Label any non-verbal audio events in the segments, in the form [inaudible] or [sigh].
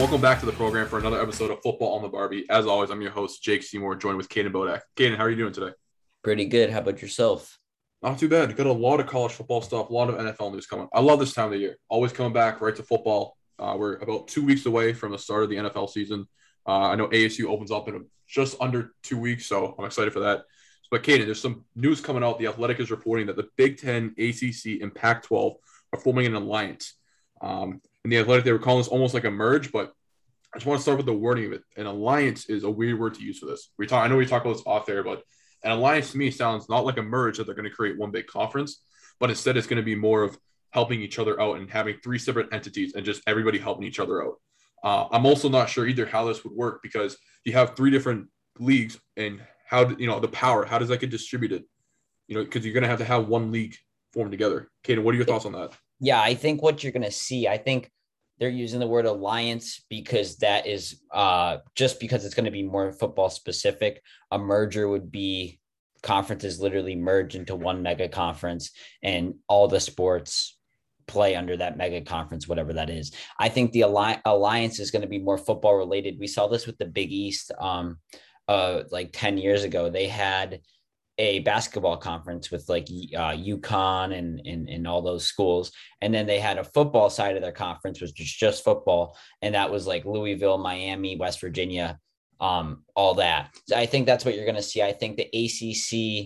Welcome back to the program for another episode of Football on the Barbie. As always, I'm your host, Jake Seymour, joined with Caden Bodak. Caden, how are you doing today? Pretty good. How about yourself? Not too bad. Got a lot of college football stuff, a lot of NFL news coming. I love this time of the year. Always coming back right to football. Uh, we're about two weeks away from the start of the NFL season. Uh, I know ASU opens up in just under two weeks, so I'm excited for that. But Caden, there's some news coming out. The Athletic is reporting that the Big Ten, ACC, and Pac-12 are forming an alliance. Um, in the Athletic, they were calling this almost like a merge, but I just want to start with the wording of it. An alliance is a weird word to use for this. We talk. I know we talk about this off air, but an alliance to me sounds not like a merge that they're going to create one big conference, but instead it's going to be more of helping each other out and having three separate entities and just everybody helping each other out. Uh, I'm also not sure either how this would work because you have three different leagues and how you know the power. How does that get distributed? You know, because you're going to have to have one league formed together. Caden, what are your thoughts on that? Yeah, I think what you're going to see, I think they're using the word alliance because that is uh, just because it's going to be more football specific. A merger would be conferences literally merge into one mega conference and all the sports play under that mega conference, whatever that is. I think the alliance is going to be more football related. We saw this with the Big East um, uh, like 10 years ago. They had a basketball conference with like uh, UConn and, and and all those schools, and then they had a football side of their conference, which was just football, and that was like Louisville, Miami, West Virginia, um, all that. So I think that's what you're going to see. I think the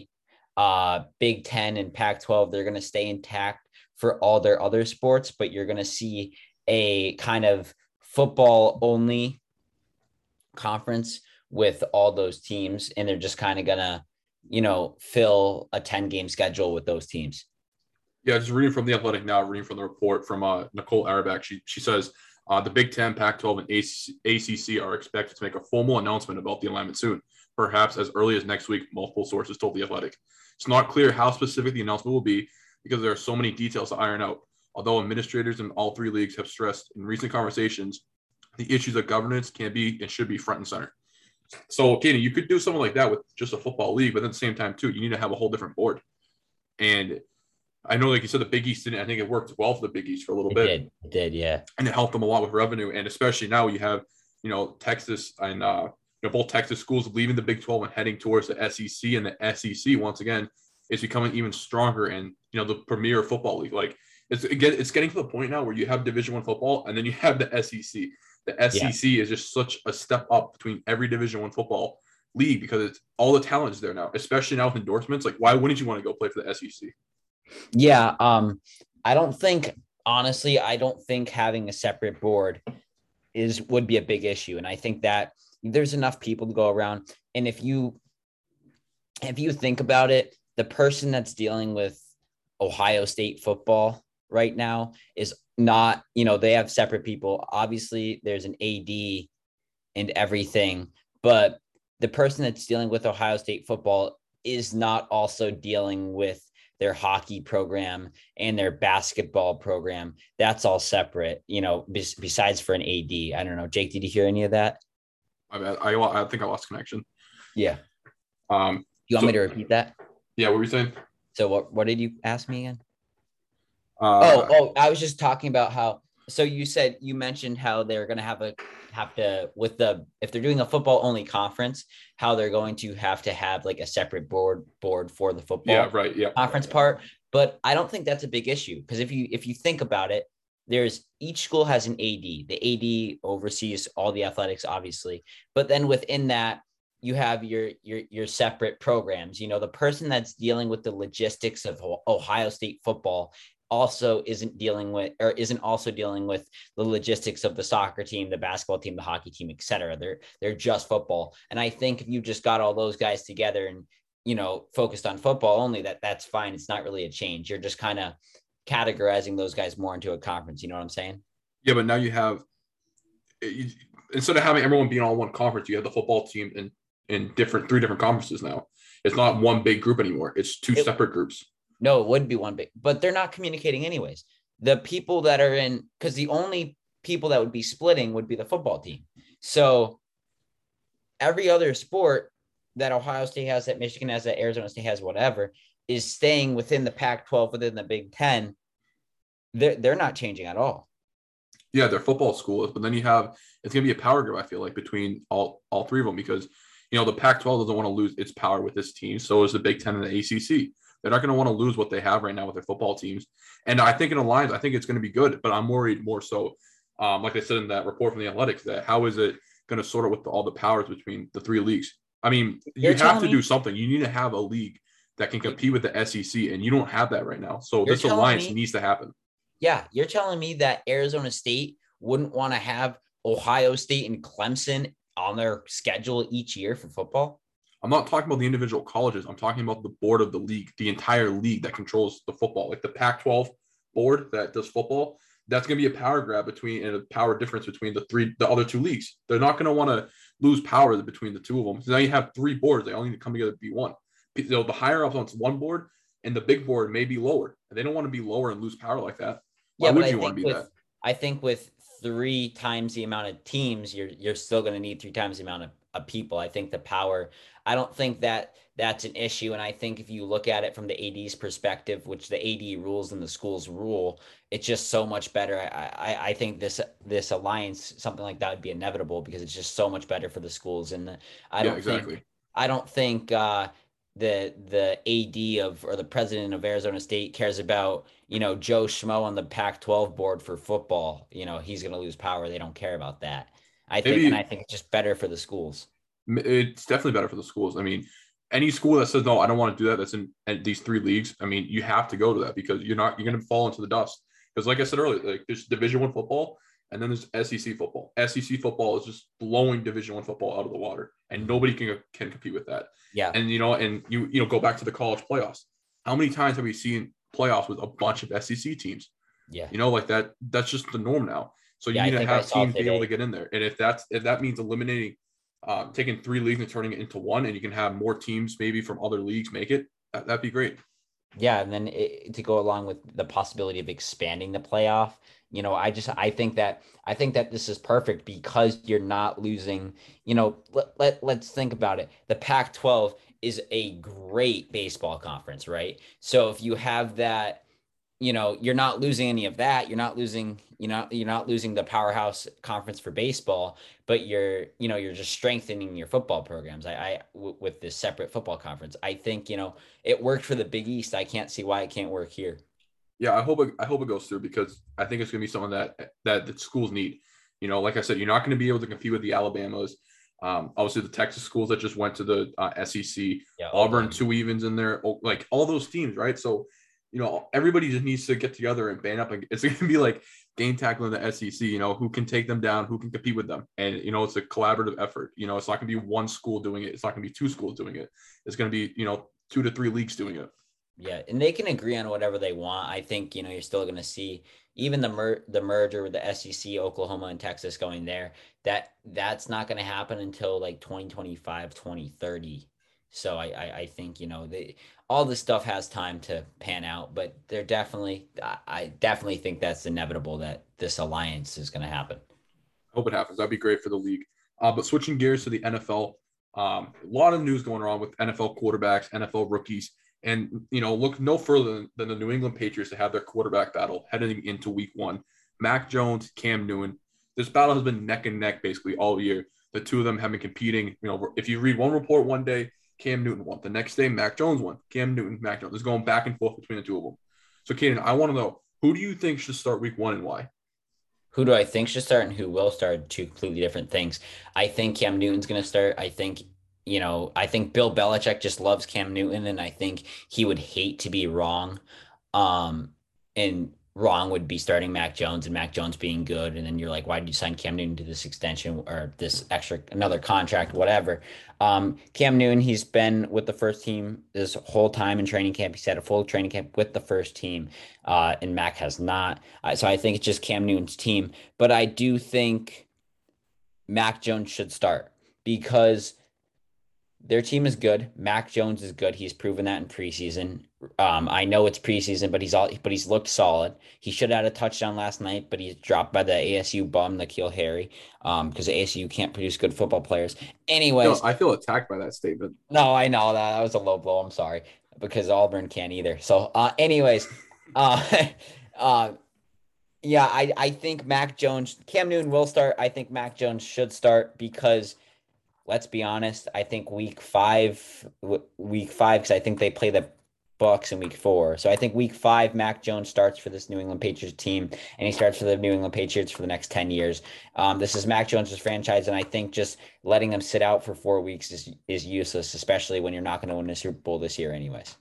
ACC, uh, Big Ten, and Pac-12 they're going to stay intact for all their other sports, but you're going to see a kind of football only conference with all those teams, and they're just kind of gonna you know, fill a 10 game schedule with those teams. Yeah, just reading from the Athletic now, reading from the report from uh, Nicole Auerbach. She she says uh, the Big Ten, Pac-12, and ACC are expected to make a formal announcement about the alignment soon, perhaps as early as next week. Multiple sources told the Athletic. It's not clear how specific the announcement will be because there are so many details to iron out. Although administrators in all three leagues have stressed in recent conversations the issues of governance can be and should be front and center. So, Katie, you could do something like that with just a football league, but at the same time, too, you need to have a whole different board. And I know, like you said, the Big East didn't. I think it worked well for the Big East for a little it bit. Did. It did, yeah. And it helped them a lot with revenue, and especially now you have, you know, Texas and uh, you know both Texas schools leaving the Big Twelve and heading towards the SEC, and the SEC once again is becoming even stronger, and you know the premier football league. Like it's it get, it's getting to the point now where you have Division One football, and then you have the SEC the SEC yeah. is just such a step up between every Division One football league because it's all the talent is there now, especially now with endorsements. Like, why wouldn't you want to go play for the SEC? Yeah, um, I don't think honestly, I don't think having a separate board is would be a big issue, and I think that there's enough people to go around, and if you if you think about it, the person that's dealing with Ohio State football right now is not, you know, they have separate people. Obviously, there's an AD and everything, but the person that's dealing with Ohio State football is not also dealing with their hockey program and their basketball program. That's all separate, you know, besides for an AD. I don't know. Jake, did you hear any of that? I, I, I think I lost connection. Yeah. Um, you want so, me to repeat that? Yeah. What were you saying? So what, what did you ask me again? Uh, oh, oh, I was just talking about how. So you said you mentioned how they're going to have a have to with the if they're doing a football only conference, how they're going to have to have like a separate board board for the football. Yeah, right. Yeah. Conference part, but I don't think that's a big issue because if you if you think about it, there's each school has an AD. The AD oversees all the athletics, obviously, but then within that, you have your your your separate programs you know the person that's dealing with the logistics of ohio state football also isn't dealing with or isn't also dealing with the logistics of the soccer team, the basketball team, the hockey team, etc. They're they're just football. And I think if you just got all those guys together and you know focused on football only, that that's fine. It's not really a change. You're just kind of categorizing those guys more into a conference. You know what I'm saying? Yeah, but now you have eh, you, instead of having everyone being all one conference, you have the football team in in different three different conferences now. It's not one big group anymore. It's two it, separate groups. No, it wouldn't be one big, but they're not communicating anyways. The people that are in, because the only people that would be splitting would be the football team. So every other sport that Ohio State has, that Michigan has, that Arizona State has, whatever, is staying within the Pac 12, within the Big 10. They're, they're not changing at all. Yeah, their football school is, but then you have it's gonna be a power grab. I feel like between all all three of them because you know the Pac-12 doesn't want to lose its power with this team. So is the Big Ten and the ACC. They're not going to want to lose what they have right now with their football teams. And I think in alliance, I think it's going to be good. But I'm worried more so, um, like I said in that report from the Athletics, that how is it going to sort out with all the powers between the three leagues? I mean, You're you have to me- do something. You need to have a league that can compete with the SEC, and you don't have that right now. So You're this alliance me, needs to happen. Yeah, you're telling me that Arizona State wouldn't want to have Ohio State and Clemson on their schedule each year for football? I'm not talking about the individual colleges. I'm talking about the board of the league, the entire league that controls the football, like the Pac-12 board that does football. That's going to be a power grab between and a power difference between the three, the other two leagues. They're not going to want to lose power between the two of them. So now you have three boards. They all need to come together to be one. So the higher ups on one board and the big board may be lower. And they don't want to be lower and lose power like that. Why yeah, would you want to be with, that? I think with three times the amount of teams, you're you're still going to need three times the amount of, of people. I think the power. I don't think that that's an issue. And I think if you look at it from the AD's perspective, which the AD rules and the schools rule, it's just so much better. I, I, I think this this alliance, something like that, would be inevitable because it's just so much better for the schools. And the, I don't yeah, exactly. think I don't think uh, the the AD of or the president of Arizona State cares about you know Joe Schmo on the Pac-12 board for football. You know he's going to lose power. They don't care about that. I Maybe, think, and I think it's just better for the schools. It's definitely better for the schools. I mean, any school that says no, I don't want to do that. That's in, in these three leagues. I mean, you have to go to that because you're not you're going to fall into the dust. Because like I said earlier, like there's Division One football and then there's SEC football. SEC football is just blowing Division One football out of the water, and nobody can can compete with that. Yeah. And you know, and you you know, go back to the college playoffs. How many times have we seen playoffs with a bunch of SEC teams? Yeah. You know, like that. That's just the norm now. So you yeah, need to have teams be able to get in there, and if that's if that means eliminating, uh, taking three leagues and turning it into one, and you can have more teams maybe from other leagues make it, that, that'd be great. Yeah, and then it, to go along with the possibility of expanding the playoff, you know, I just I think that I think that this is perfect because you're not losing, you know, let, let let's think about it. The Pac-12 is a great baseball conference, right? So if you have that you know you're not losing any of that you're not losing you know you're not losing the powerhouse conference for baseball but you're you know you're just strengthening your football programs i, I w- with this separate football conference i think you know it worked for the big east i can't see why it can't work here yeah, I hope it, I hope it goes through because I think it's going to be something that that the schools need. You know, like I said, you're not going to be able to compete with the Alabamas. Um, obviously, the Texas schools that just went to the uh, SEC, yeah, Auburn, two evens in there, like all those teams, right? So, you know, everybody just needs to get together and band up. And it's [laughs] going to be like game tackling the SEC. You know, who can take them down, who can compete with them, and you know, it's a collaborative effort. You know, it's not going to be one school doing it. It's not going to be two schools doing it. It's going to be you know two to three leagues doing it. Yeah, and they can agree on whatever they want. I think you know you're still going to see even the mer- the merger with the SEC, Oklahoma and Texas going there. That that's not going to happen until like 2025, 2030. So I, I, I think you know they all this stuff has time to pan out, but they're definitely I, definitely think that's inevitable that this alliance is going to happen. I hope it happens. That'd be great for the league. Uh, but switching gears to the NFL, um, a lot of news going on with NFL quarterbacks, NFL rookies. And you know, look no further than the New England Patriots to have their quarterback battle heading into Week One. Mac Jones, Cam Newton. This battle has been neck and neck basically all year. The two of them have been competing. You know, if you read one report one day, Cam Newton won. The next day, Mac Jones won. Cam Newton, Mac Jones. It's going back and forth between the two of them. So, Caden, I want to know who do you think should start Week One and why? Who do I think should start and who will start? Two completely different things. I think Cam Newton's going to start. I think you know, I think Bill Belichick just loves Cam Newton, and I think he would hate to be wrong. Um, and wrong would be starting Mac Jones and Mac Jones being good, and then you're like, why did you sign Cam Newton to this extension or this extra another contract, whatever? Um, Cam Newton, he's been with the first team this whole time in training camp. He's had a full training camp with the first team, uh, and Mac has not. Uh, so I think it's just Cam Newton's team, but I do think Mac Jones should start because their team is good. Mac Jones is good. He's proven that in preseason. Um, I know it's preseason, but he's all but he's looked solid. He should have had a touchdown last night, but he's dropped by the ASU bum, N'Keal Harry, um, because ASU can't produce good football players. Anyways, no, I feel attacked by that statement. No, I know that that was a low blow. I'm sorry because Auburn can't either. So, uh, anyways, [laughs] uh, [laughs] uh, Yeah, I, I think Mac Jones, Cam Newton will start. I think Mac Jones should start because let's be honest, I think week five, week five, because I think they play the Bucks in week four. So I think week five, Mac Jones starts for this New England Patriots team, and he starts for the New England Patriots for the next 10 years. Um, this is Mac Jones's franchise, and I think just letting him sit out for four weeks is, is useless, especially when you're not going to win the Super Bowl this year, anyways.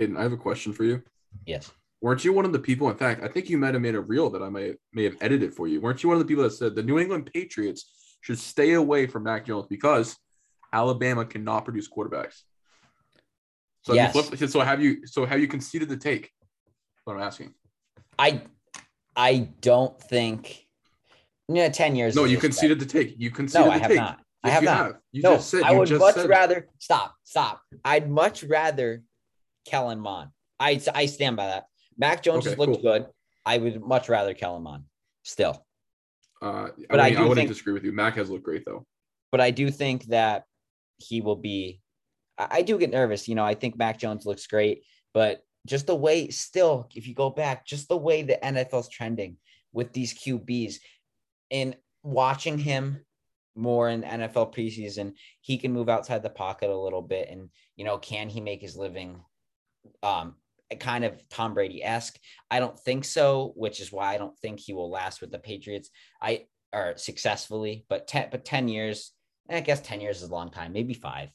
Aiden, I have a question for you. Yes weren't you one of the people? In fact, I think you might have made a reel that I may may have edited for you. Weren't you one of the people that said the New England Patriots should stay away from Mac Jones because Alabama cannot produce quarterbacks? So yes. flipped, so have you so have you conceded the take? What I'm asking. I I don't think. Yeah, ten years. No, you conceded the take. You conceded no, I have take. not. Yes, I have not. Have. You no, just said. I would much said. rather stop. Stop. I'd much rather Kellen Mond. I I stand by that. Mac Jones okay, has looked cool. good. I would much rather Kellen Mond still. Uh, but I, mean, I, I wouldn't think, disagree with you. Mac has looked great though. But I do think that he will be. I, I do get nervous. You know, I think Mac Jones looks great, but just the way, still, if you go back, just the way the NFL's trending with these QBs, and watching him more in NFL preseason, he can move outside the pocket a little bit, and you know, can he make his living um, kind of Tom Brady esque. I don't think so, which is why I don't think he will last with the Patriots. I are successfully, but ten, but ten years. Eh, I guess ten years is a long time, maybe five.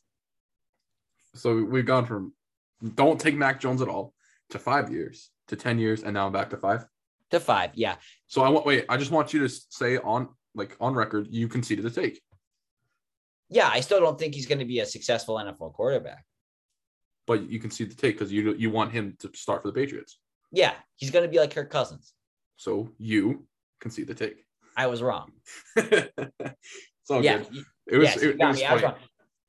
So we've gone from don't take Mac Jones at all to five years to ten years, and now I'm back to five. To five, yeah. So I want wait. I just want you to say on like on record, you conceded the take. Yeah, I still don't think he's going to be a successful NFL quarterback but you can see the take because you you want him to start for the Patriots. Yeah, he's going to be like Kirk Cousins. So you can see the take. I was wrong. [laughs] it's all yeah, good. It was. Yes, it, it was me.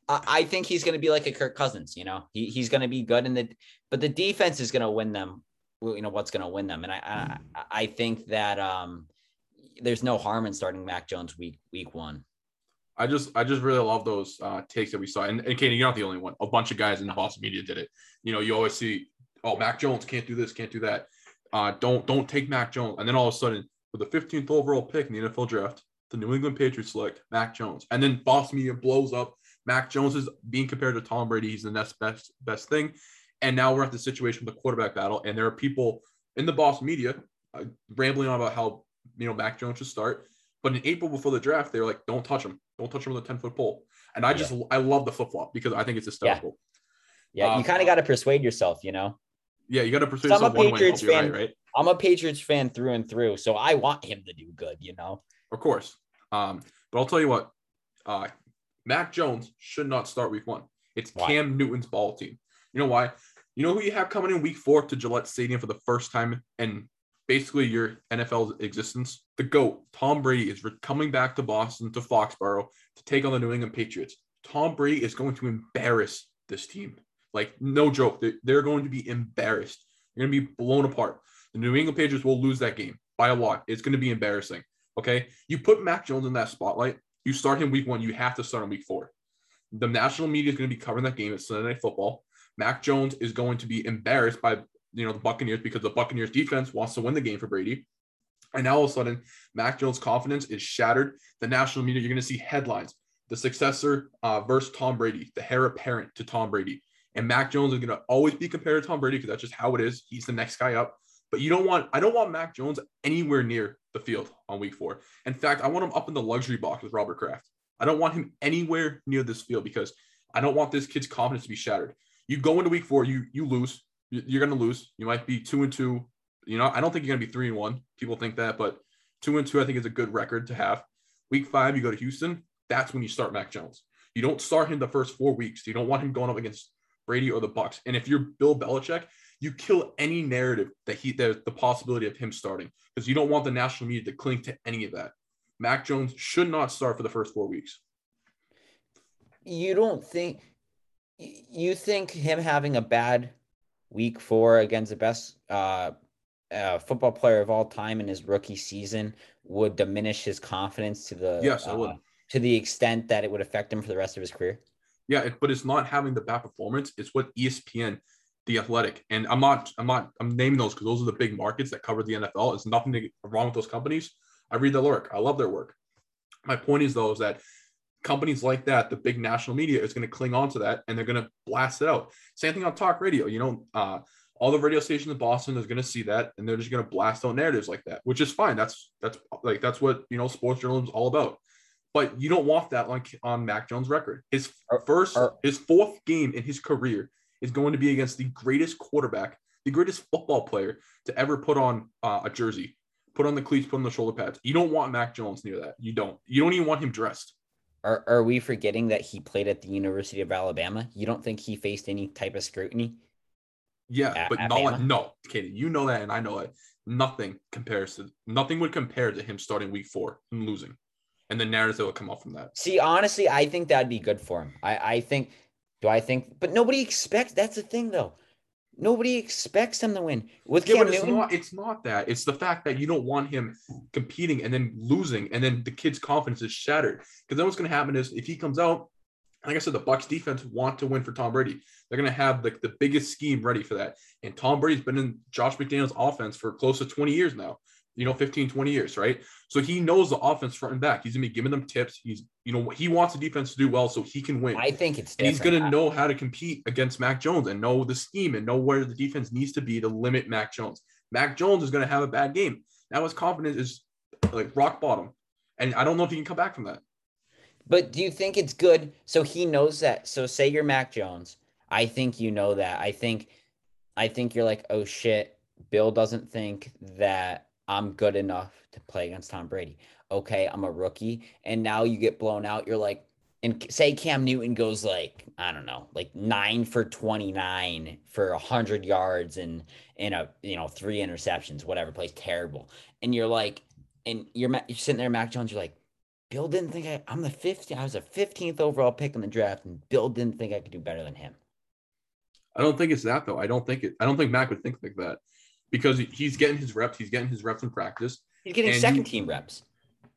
I, I think he's going to be like a Kirk Cousins. You know, he, he's going to be good in the, but the defense is going to win them. You know what's going to win them, and I, I I think that um, there's no harm in starting Mac Jones week week one. I just I just really love those uh, takes that we saw. And, and Katie, you're not the only one. A bunch of guys in the Boston media did it. You know, you always see, oh, Mac Jones can't do this, can't do that. Uh, don't don't take Mac Jones. And then all of a sudden, with the 15th overall pick in the NFL draft, the New England Patriots select Mac Jones. And then Boston media blows up. Mac Jones is being compared to Tom Brady. He's the next best best thing. And now we're at the situation with the quarterback battle. And there are people in the Boston media uh, rambling on about how you know Mac Jones should start. But in April before the draft, they were like, "Don't touch him. Don't touch him with a ten foot pole." And I just yeah. I love the flip flop because I think it's hysterical. Yeah, yeah you kind of got to persuade yourself, you know. Yeah, you got to persuade yourself. I'm a Patriots fan, right, right? I'm a Patriots fan through and through, so I want him to do good, you know. Of course, um, but I'll tell you what, uh, Mac Jones should not start Week One. It's why? Cam Newton's ball team. You know why? You know who you have coming in Week Four to Gillette Stadium for the first time in basically your NFL existence. The GOAT, Tom Brady, is coming back to Boston, to Foxborough, to take on the New England Patriots. Tom Brady is going to embarrass this team. Like, no joke. They're going to be embarrassed. They're going to be blown apart. The New England Patriots will lose that game by a lot. It's going to be embarrassing. Okay. You put Mac Jones in that spotlight, you start him week one, you have to start him week four. The national media is going to be covering that game at Sunday Night Football. Mac Jones is going to be embarrassed by you know the Buccaneers because the Buccaneers defense wants to win the game for Brady. And now all of a sudden, Mac Jones' confidence is shattered. The national media, you're going to see headlines: the successor uh, versus Tom Brady, the heir apparent to Tom Brady. And Mac Jones is going to always be compared to Tom Brady because that's just how it is. He's the next guy up. But you don't want, I don't want Mac Jones anywhere near the field on week four. In fact, I want him up in the luxury box with Robert Kraft. I don't want him anywhere near this field because I don't want this kid's confidence to be shattered. You go into week four, you you lose you're going to lose. You might be two and two. You know, I don't think you're going to be three and one. People think that, but two and two, I think is a good record to have. Week five, you go to Houston. That's when you start Mac Jones. You don't start him the first four weeks. You don't want him going up against Brady or the Bucks. And if you're Bill Belichick, you kill any narrative that he there's the possibility of him starting because you don't want the national media to cling to any of that. Mac Jones should not start for the first four weeks. You don't think you think him having a bad week four against the best uh, uh, football player of all time in his rookie season would diminish his confidence to the yes, uh, to the extent that it would affect him for the rest of his career. Yeah, it, but it's not having the bad performance. It's what ESPN the Athletic, and I'm not, I'm not, I'm naming those because those are the big markets that cover the NFL. There's nothing to, wrong with those companies. I read their work. I love their work. My point is though is that companies like that, the big national media is going to cling on to that and they're going to blast it out. Same thing on talk radio. You know, uh, all the radio stations in Boston is going to see that and they're just going to blast out narratives like that, which is fine. That's that's like that's what you know sports journalism is all about. But you don't want that like on Mac Jones' record. His first, his fourth game in his career is going to be against the greatest quarterback, the greatest football player to ever put on uh, a jersey, put on the cleats, put on the shoulder pads. You don't want Mac Jones near that. You don't. You don't even want him dressed. Are, are we forgetting that he played at the University of Alabama? You don't think he faced any type of scrutiny? Yeah, at, but no, no, Katie, you know that, and I know it. Nothing compares to nothing would compare to him starting week four and losing, and the narrative that would come off from that. See, honestly, I think that'd be good for him. I, I think. Do I think? But nobody expects. That's the thing, though. Nobody expects him to win. With yeah, Cam it's Newton, not, it's not that. It's the fact that you don't want him competing and then losing, and then the kid's confidence is shattered. Because then what's going to happen is if he comes out, like I said, the Bucks defense want to win for Tom Brady. They're going to have like the, the biggest scheme ready for that. And Tom Brady's been in Josh McDaniels' offense for close to 20 years now you know, 15, 20 years, right? So he knows the offense front and back. He's gonna be giving them tips. He's, you know, he wants the defense to do well so he can win. I think it's he's gonna know how to compete against Mac Jones and know the scheme and know where the defense needs to be to limit Mac Jones. Mac Jones is gonna have a bad game. Now his confidence is like rock bottom. And I don't know if he can come back from that. But do you think it's good? So he knows that. So say you're Mac Jones. I think you know that. I think I think you're like, oh shit, Bill doesn't think that I'm good enough to play against Tom Brady. Okay, I'm a rookie. And now you get blown out. You're like, and say Cam Newton goes like, I don't know, like nine for 29 for 100 yards and, in a, you know, three interceptions, whatever, plays terrible. And you're like, and you're, you're sitting there, Mac Jones, you're like, Bill didn't think I, I'm the 15th, I was a 15th overall pick in the draft, and Bill didn't think I could do better than him. I don't think it's that though. I don't think it, I don't think Mac would think like that because he's getting his reps. He's getting his reps in practice. He's getting second team reps.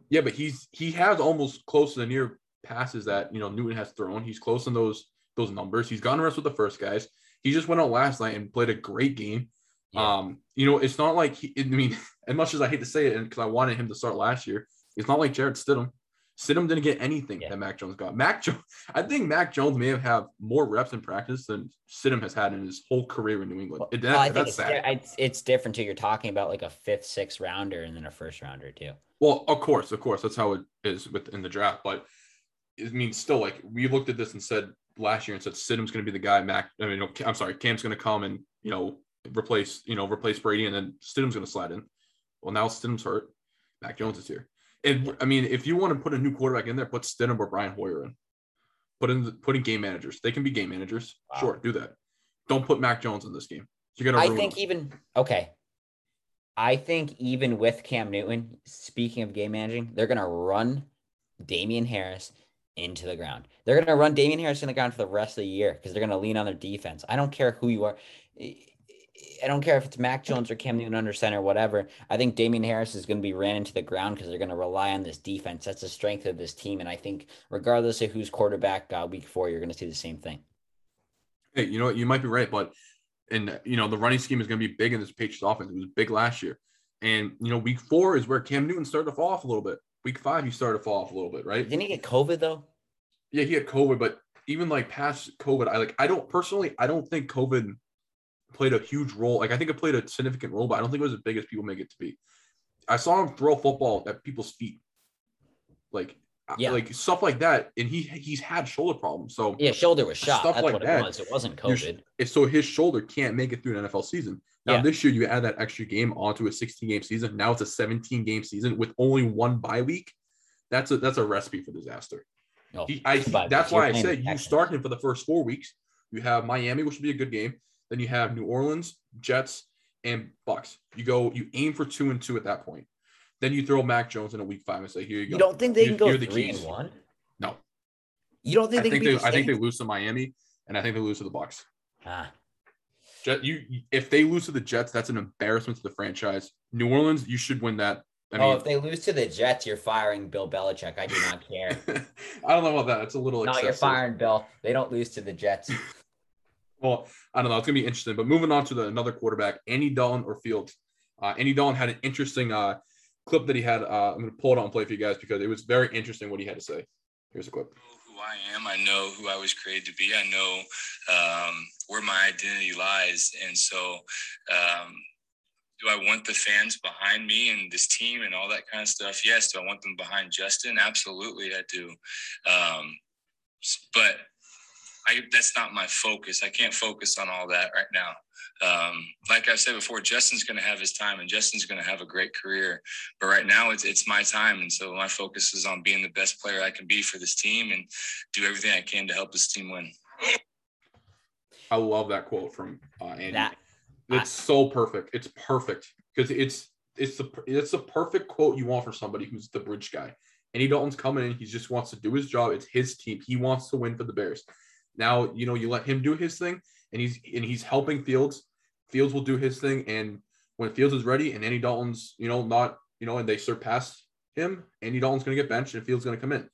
Yeah, but he's he has almost close to the near passes that you know Newton has thrown. He's close in those those numbers. He's gotten reps with the first guys. He just went out last night and played a great game. Yeah. Um, you know, it's not like he, I mean, [laughs] as much as I hate to say it, and because I wanted him to start last year, it's not like Jarrett Stidham. Stidham didn't get anything yeah. that Mac Jones got. Mac Jones, I think Mac Jones may have had more reps in practice than Stidham has had in his whole career in New England. Well, that, well, I think it's. It's, it's different too. You're talking about like a fifth, sixth rounder and then a first rounder too. Well, of course, of course, that's how it is within the draft. But I mean, still, like we looked at this and said last year and said Stidham's going to be the guy. Mac, I mean, I'm sorry, Cam's going to come and you know replace you know replace Brady, and then Stidham's going to slide in. Well, now Stidham's hurt. Mac Jones is here. And I mean, if you want to put a new quarterback in there, put Stidham or Brian Hoyer in. Put in the, putting game managers. They can be game managers. Wow. Sure, do that. Don't put Mac Jones in this game. You're gonna. I think them. even okay. I think even with Cam Newton, speaking of game managing, they're gonna run Damien Harris into the ground. They're gonna run Damien Harris in the ground for the rest of the year because they're gonna lean on their defense. I don't care who you are. I don't care if it's Mac Jones or Cam Newton under center, or whatever. I think Damien Harris is going to be ran into the ground because they're going to rely on this defense. That's the strength of this team. And I think, regardless of who's quarterback uh, week four, you're going to see the same thing. Hey, you know what? You might be right, but and you know the running scheme is going to be big in this Patriots offense. It was big last year, and you know week four is where Cam Newton started to fall off a little bit. Week five, he started to fall off a little bit, right? Didn't he get COVID though? Yeah, he had COVID, but even like past COVID, I like I don't personally I don't think COVID played a huge role. Like I think it played a significant role, but I don't think it was as big as people make it to be. I saw him throw football at people's feet, like yeah. like stuff like that, and he he's had shoulder problems. So yeah, shoulder was shot. Stuff That's like what that, it was. It wasn't COVID. So his shoulder can't make it through an NFL season. Now yeah. this year you add that extra game onto a 16 game season. Now it's a 17 game season with only one bye week. That's a that's a recipe for disaster. Oh, he, I, that's why I said you start him for the first four weeks. You have Miami, which would be a good game. Then you have New Orleans, Jets, and Bucks. You go, you aim for two and two at that point. Then you throw Mac Jones in a week five and say, "Here you go." You don't think they can go the three keys. and one? No. You don't think I think they? I think they lose to Miami, and I think they lose to the Bucks. Ah. Jet, you if they lose to the Jets, that's an embarrassment to the franchise. New Orleans, you should win that. I oh, if they lose to the Jets, you're firing Bill Belichick. I do not [laughs] care. I don't know about that. It's a little. No, excessive. you're firing Bill. They don't lose to the Jets. [laughs] Well, I don't know. It's gonna be interesting. But moving on to the another quarterback, Andy Dalton or Fields. Uh, Andy Dalton had an interesting uh, clip that he had. Uh, I'm gonna pull it out and play for you guys because it was very interesting what he had to say. Here's a clip. Who I am, I know who I was created to be. I know um, where my identity lies, and so um, do I want the fans behind me and this team and all that kind of stuff? Yes. Do I want them behind Justin? Absolutely, I do. Um, but I, that's not my focus. I can't focus on all that right now. Um, like I've said before, Justin's going to have his time and Justin's going to have a great career. But right now, it's it's my time, and so my focus is on being the best player I can be for this team and do everything I can to help this team win. I love that quote from uh, Andy. That, it's I, so perfect. It's perfect because it's it's the it's the perfect quote you want for somebody who's the bridge guy. Andy Dalton's coming in. He just wants to do his job. It's his team. He wants to win for the Bears. Now, you know, you let him do his thing and he's and he's helping Fields. Fields will do his thing. And when Fields is ready and Andy Dalton's, you know, not, you know, and they surpass him, Andy Dalton's gonna get benched and Fields gonna come in.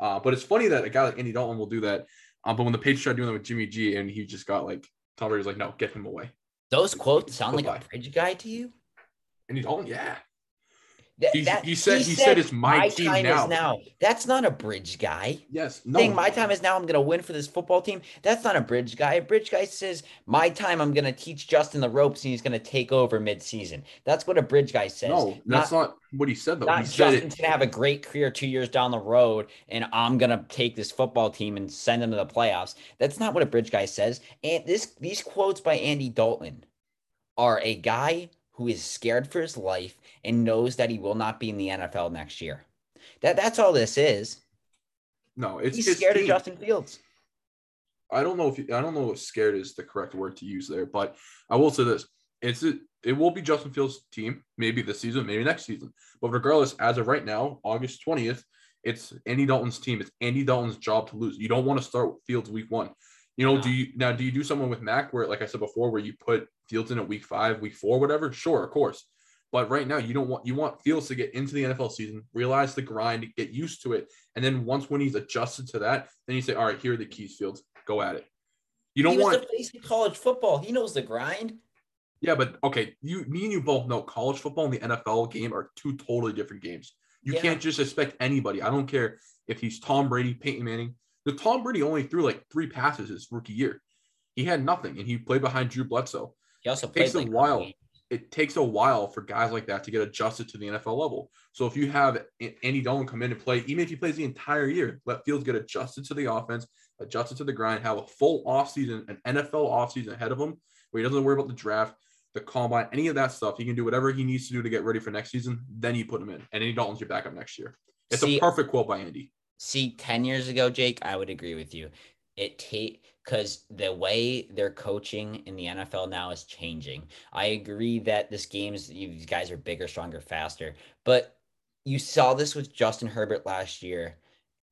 Uh, but it's funny that a guy like Andy Dalton will do that. Um, but when the Patriots tried doing that with Jimmy G and he just got like Tom Brady's like, no, get him away. Those quotes sound Goodbye. like a bridge guy to you? Andy Dalton, yeah. He, that, he said he, said, it's my, my team time now. Is now. That's not a bridge guy. Yes, no. Saying my time is now. I'm going to win for this football team. That's not a bridge guy. A bridge guy says my time. I'm going to teach Justin the ropes, and he's going to take over midseason. That's what a bridge guy says. No, that's not, not what he said though. Not he Justin's going to have a great career two years down the road, and I'm going to take this football team and send them to the playoffs. That's not what a bridge guy says. And this these quotes by Andy Dalton are a guy who is scared for his life and knows that he will not be in the NFL next year. That that's all this is. No, it's he's scared of Justin Fields. I don't know if I don't know if scared is the correct word to use there, but I will say this: it's it, it will be Justin Fields' team, maybe this season, maybe next season. But regardless, as of right now, August twentieth, it's Andy Dalton's team. It's Andy Dalton's job to lose. You don't want to start Fields week one. You know, do you now do you do someone with Mac where, like I said before, where you put Fields in at week five, week four, whatever? Sure, of course. But right now, you don't want you want Fields to get into the NFL season, realize the grind, get used to it, and then once when he's adjusted to that, then you say, "All right, here are the keys, Fields, go at it." You don't he want the college football. He knows the grind. Yeah, but okay, you, me and you both know college football and the NFL game are two totally different games. You yeah. can't just expect anybody. I don't care if he's Tom Brady, Peyton Manning, the Tom Brady only threw like three passes his rookie year. He had nothing, and he played behind Drew Bledsoe. He also it takes a while. It takes a while for guys like that to get adjusted to the NFL level. So if you have Andy Dalton come in and play, even if he plays the entire year, let Fields get adjusted to the offense, adjusted to the grind, have a full offseason, an NFL offseason ahead of him, where he doesn't worry about the draft, the combine, any of that stuff. He can do whatever he needs to do to get ready for next season. Then you put him in, and Andy Dalton's your backup next year. It's See, a perfect quote by Andy. See, 10 years ago, Jake, I would agree with you. It take because the way they're coaching in the NFL now is changing. I agree that this game's these guys are bigger, stronger, faster. But you saw this with Justin Herbert last year,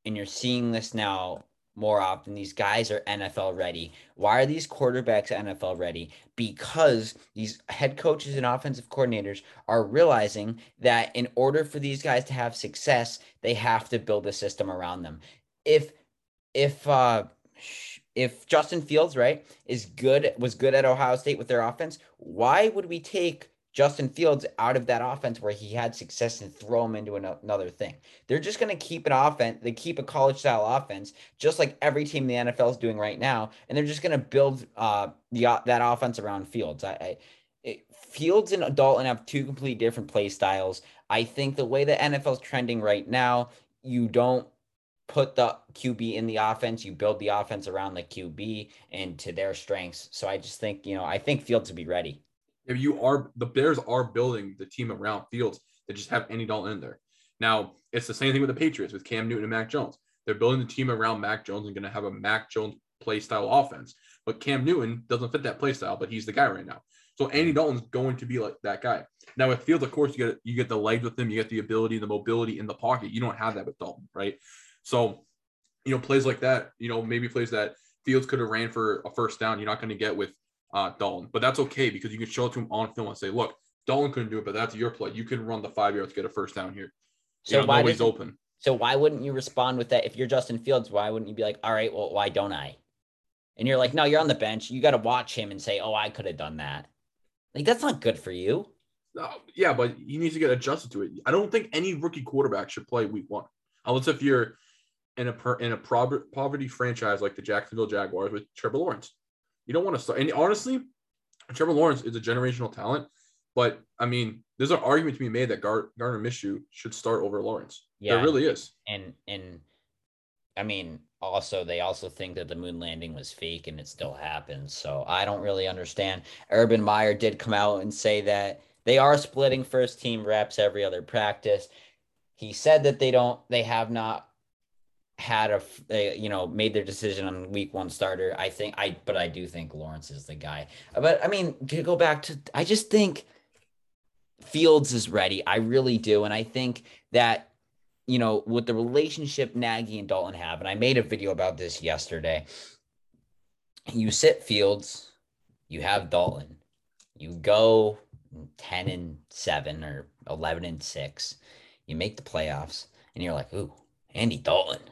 and you're seeing this now more often. These guys are NFL ready. Why are these quarterbacks NFL ready? Because these head coaches and offensive coordinators are realizing that in order for these guys to have success, they have to build a system around them. If if uh if Justin Fields, right, is good was good at Ohio State with their offense, why would we take Justin Fields out of that offense where he had success and throw him into another thing. They're just going to keep an offense. They keep a college style offense, just like every team in the NFL is doing right now, and they're just going to build uh, the that offense around Fields. I, I it, Fields and Dalton have two completely different play styles. I think the way the NFL is trending right now, you don't put the QB in the offense. You build the offense around the QB and to their strengths. So I just think, you know, I think Fields will be ready if you are the Bears are building the team around Fields that just have Andy Dalton in there. Now it's the same thing with the Patriots with Cam Newton and Mac Jones. They're building the team around Mac Jones and going to have a Mac Jones play style offense. But Cam Newton doesn't fit that play style, but he's the guy right now. So Andy Dalton's going to be like that guy. Now with Fields, of course, you get you get the legs with him, you get the ability, the mobility in the pocket. You don't have that with Dalton, right? So, you know, plays like that, you know, maybe plays that Fields could have ran for a first down. You're not going to get with uh, Dalton. But that's okay because you can show it to him on film and say, look, Dalton couldn't do it, but that's your play. You can run the five yards, get a first down here. So you know, why nobody's open. So why wouldn't you respond with that? If you're Justin Fields, why wouldn't you be like, all right, well, why don't I? and you're like, no, you're on the bench. You got to watch him and say, oh, I could have done that. Like that's not good for you. No, yeah, but he needs to get adjusted to it. I don't think any rookie quarterback should play week one, unless if you're in a per, in a poverty franchise like the Jacksonville Jaguars with Trevor Lawrence. You don't want to start. And honestly, Trevor Lawrence is a generational talent, but I mean, there's an argument to be made that Gar- Gardner Minshew should start over Lawrence. Yeah, there really is. And and I mean, also they also think that the moon landing was fake and it still happened. So I don't really understand. Urban Meyer did come out and say that they are splitting first team reps every other practice. He said that they don't they have not had a you know made their decision on week one starter. I think I but I do think Lawrence is the guy. But I mean, to go back to I just think Fields is ready. I really do and I think that you know, with the relationship Nagy and Dalton have, and I made a video about this yesterday. You sit Fields, you have Dalton, you go 10 and 7 or 11 and 6, you make the playoffs, and you're like, ooh, Andy Dalton.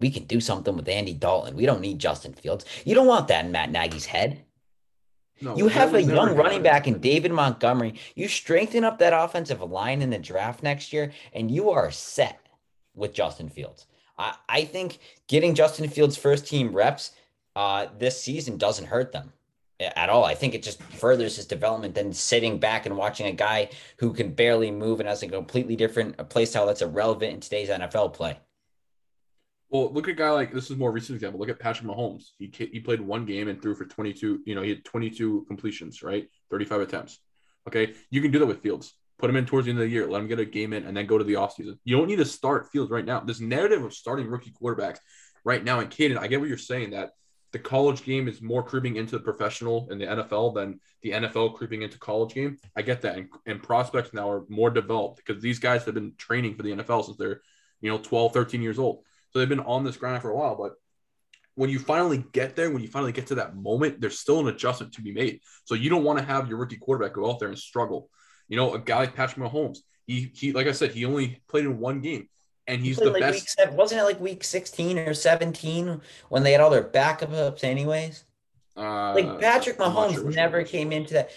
We can do something with Andy Dalton. We don't need Justin Fields. You don't want that in Matt Nagy's head. No, you have a young running back in David Montgomery. You strengthen up that offensive line in the draft next year, and you are set with Justin Fields. I, I think getting Justin Fields first team reps uh, this season doesn't hurt them at all. I think it just furthers his development than sitting back and watching a guy who can barely move and has a completely different play style that's irrelevant in today's NFL play. Well, look at a guy like this is more recent example. Look at Patrick Mahomes. He he played one game and threw for 22. You know, he had 22 completions, right? 35 attempts. Okay, you can do that with Fields. Put him in towards the end of the year. Let him get a game in, and then go to the offseason. You don't need to start Fields right now. This narrative of starting rookie quarterbacks right now, and Caden, I get what you're saying that the college game is more creeping into the professional in the NFL than the NFL creeping into college game. I get that, and, and prospects now are more developed because these guys have been training for the NFL since they're, you know, 12, 13 years old. So they've been on this grind for a while. But when you finally get there, when you finally get to that moment, there's still an adjustment to be made. So you don't want to have your rookie quarterback go out there and struggle. You know, a guy like Patrick Mahomes, he he like I said, he only played in one game. And he's he the like best. Seven, wasn't it like week 16 or 17 when they had all their backups anyways? Uh, like Patrick Mahomes sure never came into that.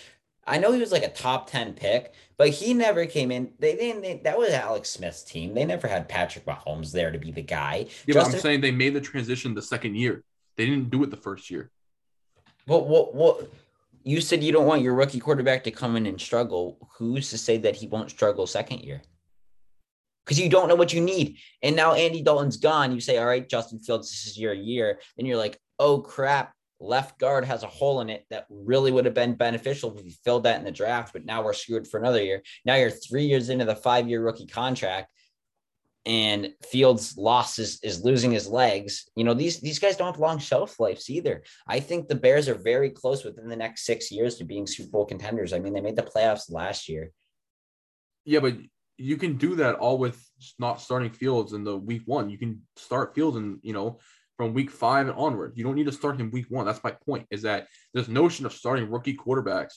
I know he was like a top 10 pick, but he never came in. They didn't. They, that was Alex Smith's team. They never had Patrick Mahomes there to be the guy. Yeah, Justin, but I'm saying they made the transition the second year. They didn't do it the first year. What? What? What? You said you don't want your rookie quarterback to come in and struggle. Who's to say that he won't struggle second year? Because you don't know what you need. And now Andy Dalton's gone. You say, all right, Justin Fields, this is your year. And you're like, oh crap, left guard has a hole in it that really would have been beneficial if you filled that in the draft, but now we're screwed for another year. Now you're three years into the five year rookie contract and Fields lost is, is losing his legs. You know, these these guys don't have long shelf lives either. I think the Bears are very close within the next six years to being Super Bowl contenders. I mean, they made the playoffs last year. Yeah, but you can do that all with not starting Fields in the week one. You can start Fields and you know from week five and onward. You don't need to start him week one. That's my point. Is that this notion of starting rookie quarterbacks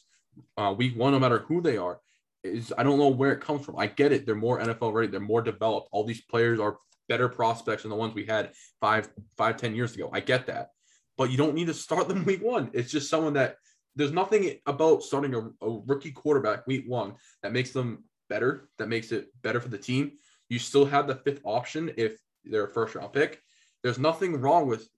uh, week one, no matter who they are, is I don't know where it comes from. I get it. They're more NFL ready. They're more developed. All these players are better prospects than the ones we had five, five, ten years ago. I get that, but you don't need to start them [laughs] week one. It's just someone that there's nothing about starting a, a rookie quarterback week one that makes them better. That makes it better for the team. You still have the fifth option if they're a first round pick. There's nothing wrong with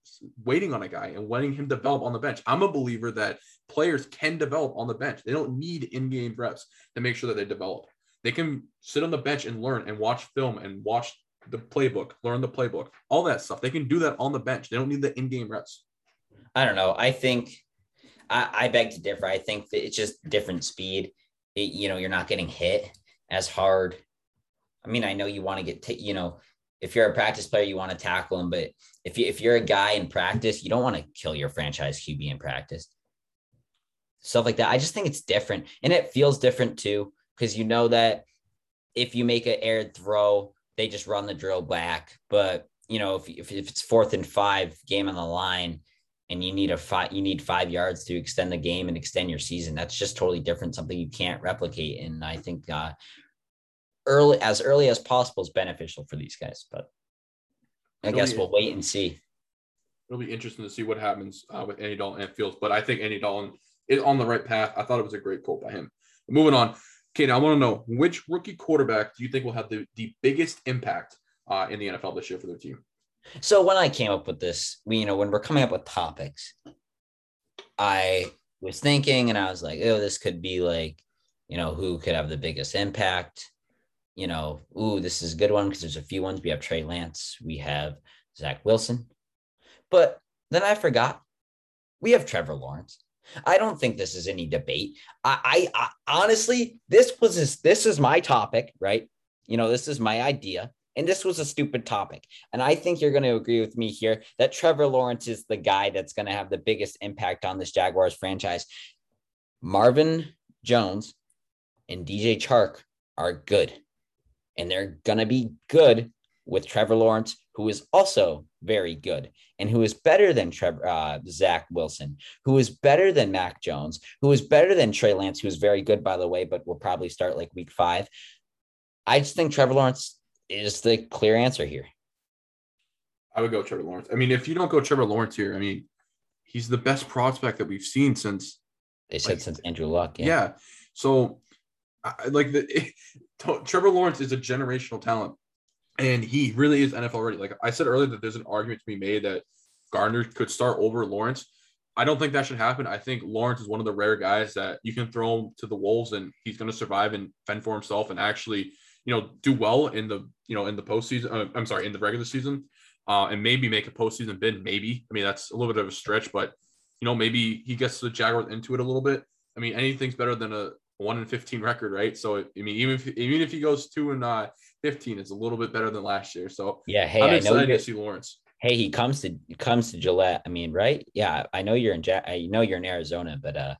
waiting on a guy and letting him develop on the bench. I'm a believer that players can develop on the bench. They don't need in-game reps to make sure that they develop. They can sit on the bench and learn and watch film and watch the playbook, learn the playbook, all that stuff. They can do that on the bench. They don't need the in-game reps. I don't know. I think I, I beg to differ. I think that it's just different speed. It, you know, you're not getting hit as hard. I mean, I know you want to get, t- you know, if you're a practice player, you want to tackle him. But if you if you're a guy in practice, you don't want to kill your franchise QB in practice stuff like that. I just think it's different and it feels different too because you know that if you make an aired throw, they just run the drill back. But you know, if, if, if it's fourth and five game on the line and you need a five, you need five yards to extend the game and extend your season. That's just totally different, something you can't replicate. And I think uh, early, as early as possible is beneficial for these guys, but I guess we'll wait and see. it'll be interesting to see what happens uh, with Andy Dalton and Fields. But I think Andy Dalton is on the right path. I thought it was a great quote by him. Moving on. Okay, now I want to know which rookie quarterback do you think will have the, the biggest impact uh, in the NFL this year for their team? So when I came up with this, we, you know, when we're coming up with topics, I was thinking and I was like, oh, this could be like, you know, who could have the biggest impact? You know, ooh, this is a good one because there's a few ones. We have Trey Lance, we have Zach Wilson. But then I forgot we have Trevor Lawrence. I don't think this is any debate. I, I, I honestly, this was this, this is my topic, right? You know, this is my idea. And this was a stupid topic. And I think you're going to agree with me here that Trevor Lawrence is the guy that's going to have the biggest impact on this Jaguars franchise. Marvin Jones and DJ Chark are good. And they're going to be good with Trevor Lawrence, who is also very good and who is better than Trevor, uh, Zach Wilson, who is better than Mac Jones, who is better than Trey Lance, who is very good, by the way, but will probably start like week five. I just think Trevor Lawrence is the clear answer here. I would go Trevor Lawrence. I mean, if you don't go Trevor Lawrence here, I mean, he's the best prospect that we've seen since they said like, since Andrew Luck. Yeah. yeah. So, I, like the [laughs] it, Trevor Lawrence is a generational talent, and he really is NFL ready. Like I said earlier, that there's an argument to be made that Gardner could start over Lawrence. I don't think that should happen. I think Lawrence is one of the rare guys that you can throw him to the wolves and he's going to survive and fend for himself and actually you know, do well in the, you know, in the postseason. Uh, I'm sorry, in the regular season, uh, and maybe make a postseason bid. Maybe. I mean, that's a little bit of a stretch, but you know, maybe he gets the Jaguars into it a little bit. I mean, anything's better than a one in 15 record, right? So, I mean, even if even if he goes two and uh, 15, it's a little bit better than last year. So, yeah, hey, I'm excited to see Lawrence. Hey, he comes to comes to Gillette. I mean, right? Yeah, I know you're in. Ja- I know you're in Arizona, but uh,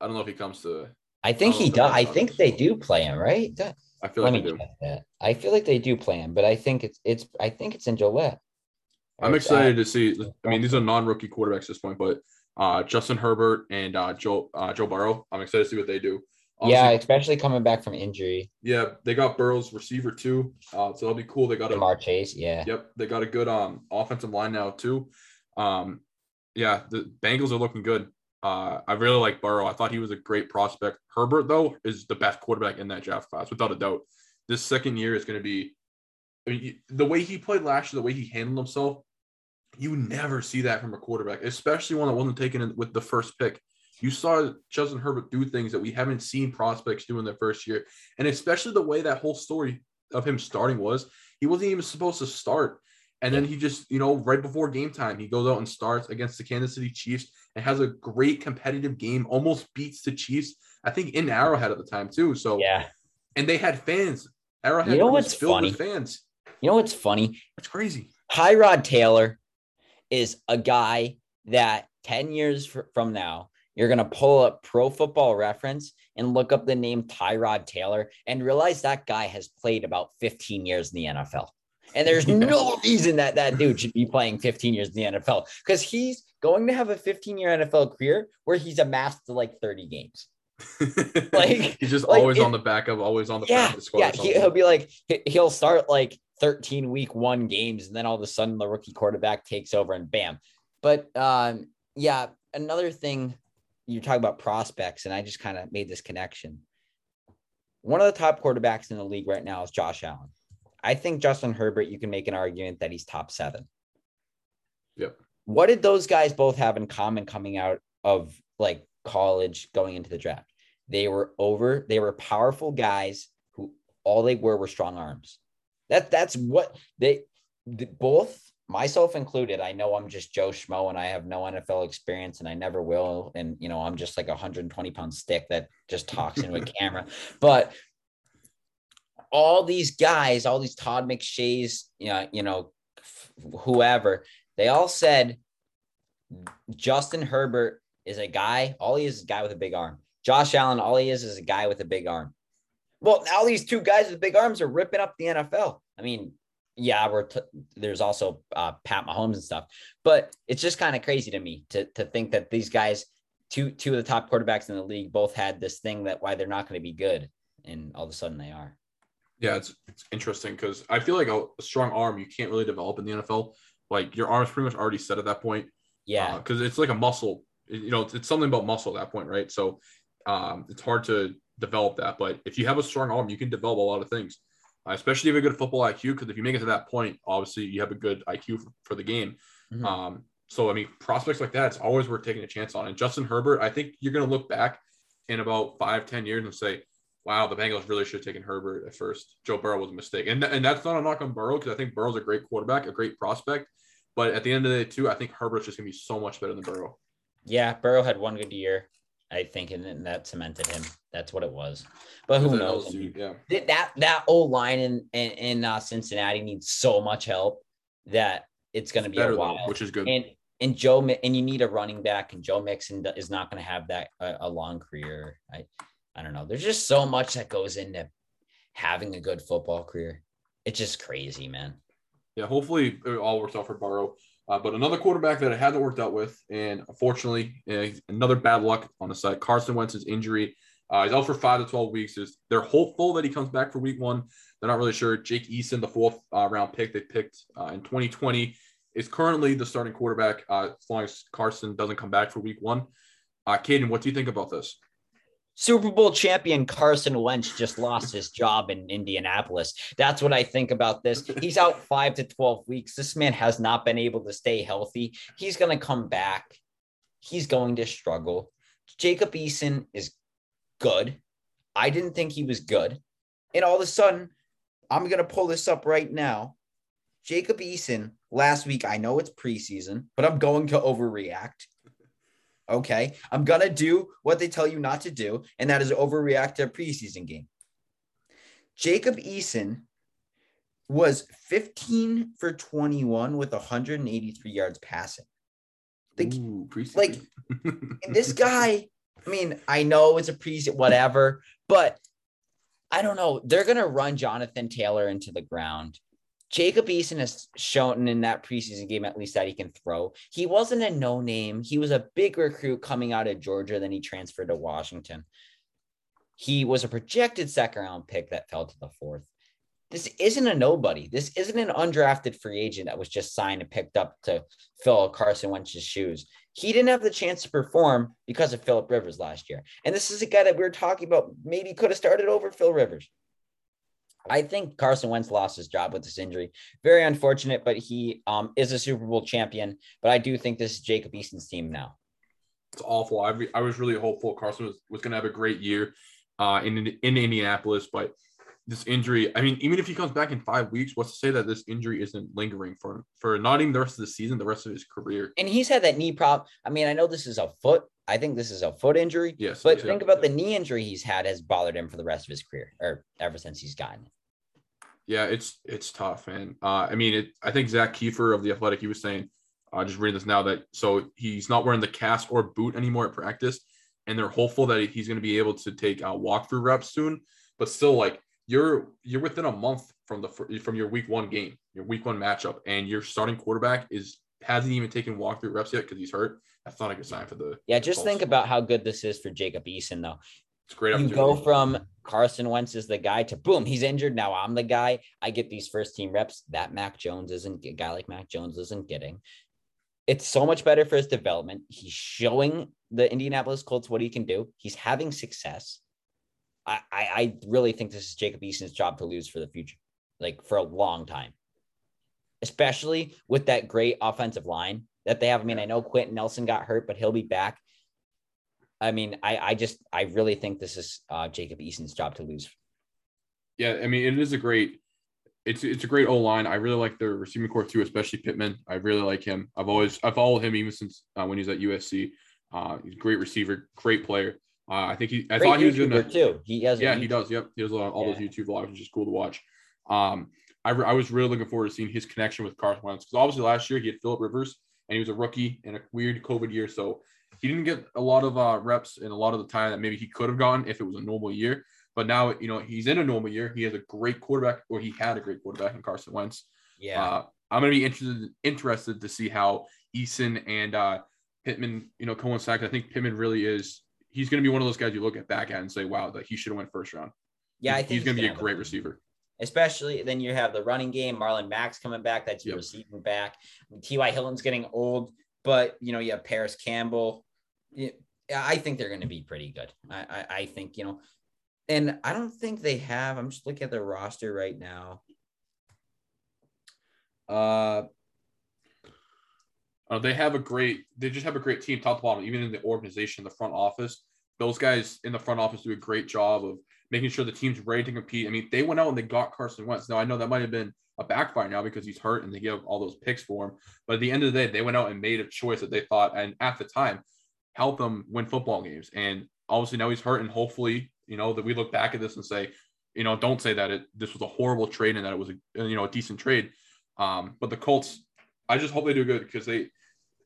I don't know if he comes to. I think I he does. I think they do play him, right? I feel Let like they do. That. I feel like they do play him, but I think it's it's I think it's in Gillette. I'm excited to see. I mean, these are non-rookie quarterbacks at this point, but uh, Justin Herbert and uh, Joe uh, Joe Burrow. I'm excited to see what they do. Obviously, yeah, especially coming back from injury. Yeah, they got Burrow's receiver too, uh, so that'll be cool. They got Ja'Marr a Chase. Yeah. Yep, they got a good um offensive line now too. Um, yeah, the Bengals are looking good. Uh, I really like Burrow. I thought he was a great prospect. Herbert, though, is the best quarterback in that draft class, without a doubt. This second year is going to be I mean, the way he played last year, the way he handled himself. You never see that from a quarterback, especially one that wasn't taken with the first pick. You saw Justin Herbert do things that we haven't seen prospects do in their first year, and especially the way that whole story of him starting was. He wasn't even supposed to start, and then he just, you know, right before game time, he goes out and starts against the Kansas City Chiefs and has a great competitive game, almost beats the Chiefs, I think in Arrowhead at the time too. So yeah. And they had fans. Arrowhead you know what's filled funny? with fans. You know what's funny? It's crazy. Tyrod Taylor is a guy that 10 years from now, you're going to pull up pro football reference and look up the name Tyrod Taylor and realize that guy has played about 15 years in the NFL. And there's [laughs] no reason that that dude should be playing 15 years in the NFL because he's going to have a 15 year NFL career where he's amassed to like 30 games. [laughs] like he's just like always it, on the backup, always on the yeah, Yeah, he, will be like he'll start like 13 week one games, and then all of a sudden the rookie quarterback takes over and bam. But um, yeah, another thing you talk about prospects, and I just kind of made this connection. One of the top quarterbacks in the league right now is Josh Allen. I think Justin Herbert, you can make an argument that he's top seven. Yep. What did those guys both have in common coming out of like college going into the draft? They were over, they were powerful guys who all they were were strong arms. That that's what they both myself included. I know I'm just Joe Schmo and I have no NFL experience and I never will. And you know, I'm just like a 120 pound stick that just talks into a [laughs] camera. But all these guys, all these Todd McShay's, you know, you know, whoever, they all said Justin Herbert is a guy, all he is is a guy with a big arm. Josh Allen, all he is is a guy with a big arm. Well, now these two guys with big arms are ripping up the NFL. I mean, yeah, we're t- there's also uh, Pat Mahomes and stuff, but it's just kind of crazy to me to to think that these guys, two two of the top quarterbacks in the league, both had this thing that why they're not going to be good, and all of a sudden they are. Yeah, it's, it's interesting because I feel like a, a, strong arm you can't really develop in the NFL, like your arm's pretty much already set at that point. Yeah, because uh, it's like a muscle. You know, it's, it's, something about muscle at that point, right? So um, it's hard to develop that. But if you have a strong arm, you can develop a lot of things, especially if you have a good football IQ. Because if you make it to that point, obviously you have a good IQ for, for the game. Mm-hmm. Um, so I mean, prospects like that, it's always worth taking a chance on. And Justin Herbert, I think you're going to look back in about five, ten years and say, "Wow, the Bengals really should have taken Herbert at first. Joe Burrow was a mistake." And and that's not a knock on Burrow because I think Burrow's a great quarterback, a great prospect. But at the end of the day, too, I think Herbert's just going to be so much better than Burrow. Yeah, Burrow had one good year, I think, and that cemented him. That's what it was. But who knows? yeah. That that old line in in, in uh, Cincinnati needs so much help that it's going to be a while, though, which is good. And and Joe and you need a running back, and Joe Mixon is not going to have that a, a long career. I I don't know. There's just so much that goes into having a good football career. It's just crazy, man. Yeah, hopefully it all works out for Burrow. Uh, but another quarterback that I hasn't worked out with, and unfortunately, uh, another bad luck on the side. Carson Wentz's injury. Uh, he's out for five to 12 weeks. Is they're hopeful that he comes back for week one. They're not really sure. Jake Eason, the fourth uh, round pick they picked uh, in 2020, is currently the starting quarterback uh, as long as Carson doesn't come back for week one. Uh, Caden, what do you think about this? Super Bowl champion Carson Wentz just lost his job in Indianapolis. That's what I think about this. He's out five to 12 weeks. This man has not been able to stay healthy. He's going to come back. He's going to struggle. Jacob Eason is good. I didn't think he was good. And all of a sudden, I'm going to pull this up right now. Jacob Eason last week, I know it's preseason, but I'm going to overreact. Okay. I'm going to do what they tell you not to do, and that is overreact to a preseason game. Jacob Eason was 15 for 21 with 183 yards passing. The, Ooh, like this guy, I mean, I know it's a preseason, whatever, but I don't know. They're to run Jonathan Taylor into the ground. Jacob Eason has shown in that preseason game at least that he can throw. He wasn't a no name. He was a big recruit coming out of Georgia. Then he transferred to Washington. He was a projected second round pick that fell to the fourth. This isn't a nobody. This isn't an undrafted free agent that was just signed and picked up to fill Carson Wentz's shoes. He didn't have the chance to perform because of Philip Rivers last year. And this is a guy that we were talking about maybe could have started over Phil Rivers. I think Carson Wentz lost his job with this injury. Very unfortunate, but he um, is a Super Bowl champion. But I do think this is Jacob Eason's team now. It's awful. I, I was really hopeful Carson was, was going to have a great year uh, in, in Indianapolis, but this injury, I mean, even if he comes back in five weeks, what's to say that this injury isn't lingering for for not even the rest of the season, the rest of his career? And he's had that knee problem. I mean, I know this is a foot I think this is a foot injury. Yes. But think about the knee injury he's had has bothered him for the rest of his career or ever since he's gotten it. Yeah, it's it's tough, man. Uh, I mean, it, I think Zak Keefer of the Athletic, he was saying, uh, just reading this now that so he's not wearing the cast or boot anymore at practice, and they're hopeful that he's going to be able to take uh, walkthrough reps soon. But still, like you're you're within a month from the from your week one game, your week one matchup, and your starting quarterback is hasn't even taken walkthrough reps yet because he's hurt that's not a good sign for the. Yeah, just think about how good this is for Jacob Eason, though. It's great. You go from Carson Wentz is the guy to boom, he's injured. Now I'm the guy. I get these first team reps that Mac Jones isn't a guy like Mac Jones isn't getting. It's so much better for his development. He's showing the Indianapolis Colts what he can do. He's having success. I, I, really think this is Jacob Eason's job to lose for the future, like for a long time, especially with that great offensive line that they have. I mean, I know Quenton Nelson got hurt, but he'll be back. I mean, I I just I really think this is uh, Jacob Eason's job to lose. Yeah, I mean, it is a great, it's it's a great O line. I really like their receiving corps too, especially Pittman. I really like him. I've always I followed him even since uh, when he was at USC. Uh, he's a great receiver, great player. Uh, I think he. I great thought he was gonna too. He has. Yeah, he does. Yep, he does all yeah. those YouTube vlogs, which is cool to watch. Um, I, I was really looking forward to seeing his connection with Carson Wentz because obviously last year he had Philip Rivers and he was a rookie in a weird COVID year. So he didn't get a lot of uh, reps and a lot of the time that maybe he could have gotten if it was a normal year. But now, you know, he's in a normal year. He has a great quarterback, or he had a great quarterback in Carson Wentz. Yeah. Uh, I'm to be interested interested to see how Eason and uh, Pittman, you know, coincide. I think Pittman really is. He's going to be one of those guys you look at back at and say, "Wow, that he should have went first round." Yeah, I think he's, going to be a great receiver. especially then you have the running game. Marlon Mack's coming back. That's your Yep. receiving back. T.Y. Hilton's getting old, but you know, you have Parris Campbell. I think they're going to be pretty good. I, I, I think, you know, and I don't think they have, I'm just looking at their roster right now. Uh, Uh, they have a great. They just have a great team, top to bottom. Even in the organization, the front office, those guys in the front office do a great job of making sure the team's ready to compete. I mean, they went out and they got Carson Wentz. Now I know that might have been a backfire now because he's hurt and they give all those picks for him. But at the end of the day, they went out and made a choice that they thought, and at the time, helped them win football games. And obviously now he's hurt, and hopefully, you know, that we look back at this and say, you know, don't say that it this was a horrible trade and that it was a you know a decent trade. Um, but the Colts, I just hope they do good because they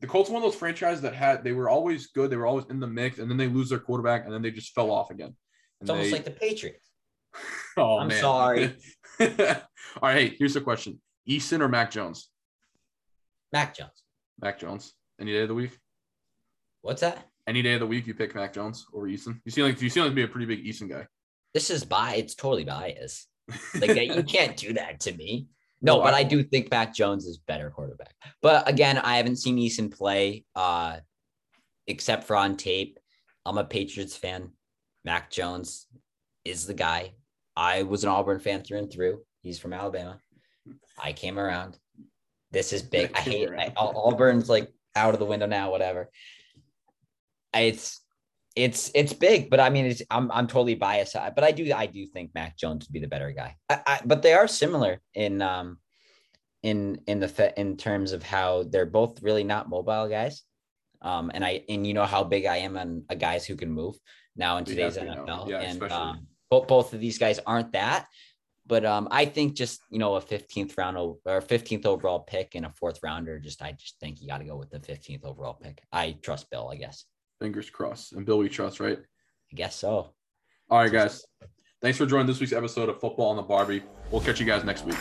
the Colts one of those franchises that had they were always good, they were always in the mix, and then they lose their quarterback, and then they just fell off again. And it's almost they- like the Patriots. [laughs] oh I'm man. sorry. [laughs] All right, hey, here's the question: Easton or Mac Jones? Mac Jones. Mac Jones. Any day of the week? What's that? Any day of the week, you pick Mac Jones over Easton. You seem like you seem like to be a pretty big Easton guy. This is bi. It's totally biased. Like you can't do that to me. No, but I- I do think Mac Jones is better quarterback. But again, I haven't seen Eason play uh except for on tape. I'm a Patriots fan. Mac Jones is the guy. I was an Auburn fan through and through. He's from Alabama. I came around. This is big. [laughs] I hate. I, Auburn's like out of the window now, whatever. It's it's it's big, but I mean, it's I'm I'm totally biased. But I do I do think Mac Jones would be the better guy. I, I, but they are similar in um in in the in terms of how they're both really not mobile guys. Um, and I and you know how big I am on guys who can move now in today's. NFL. Yeah, and um, both both of these guys aren't that. But um, I think just you know a 15th round or 15th overall pick and a fourth rounder. Just I just think you got to go with the 15th overall pick. I trust Bill. I guess. Fingers crossed. And Bill, we trust, right? I guess so. All right, guys. Thanks for joining this week's episode of Football on the Barbie. We'll catch you guys next week.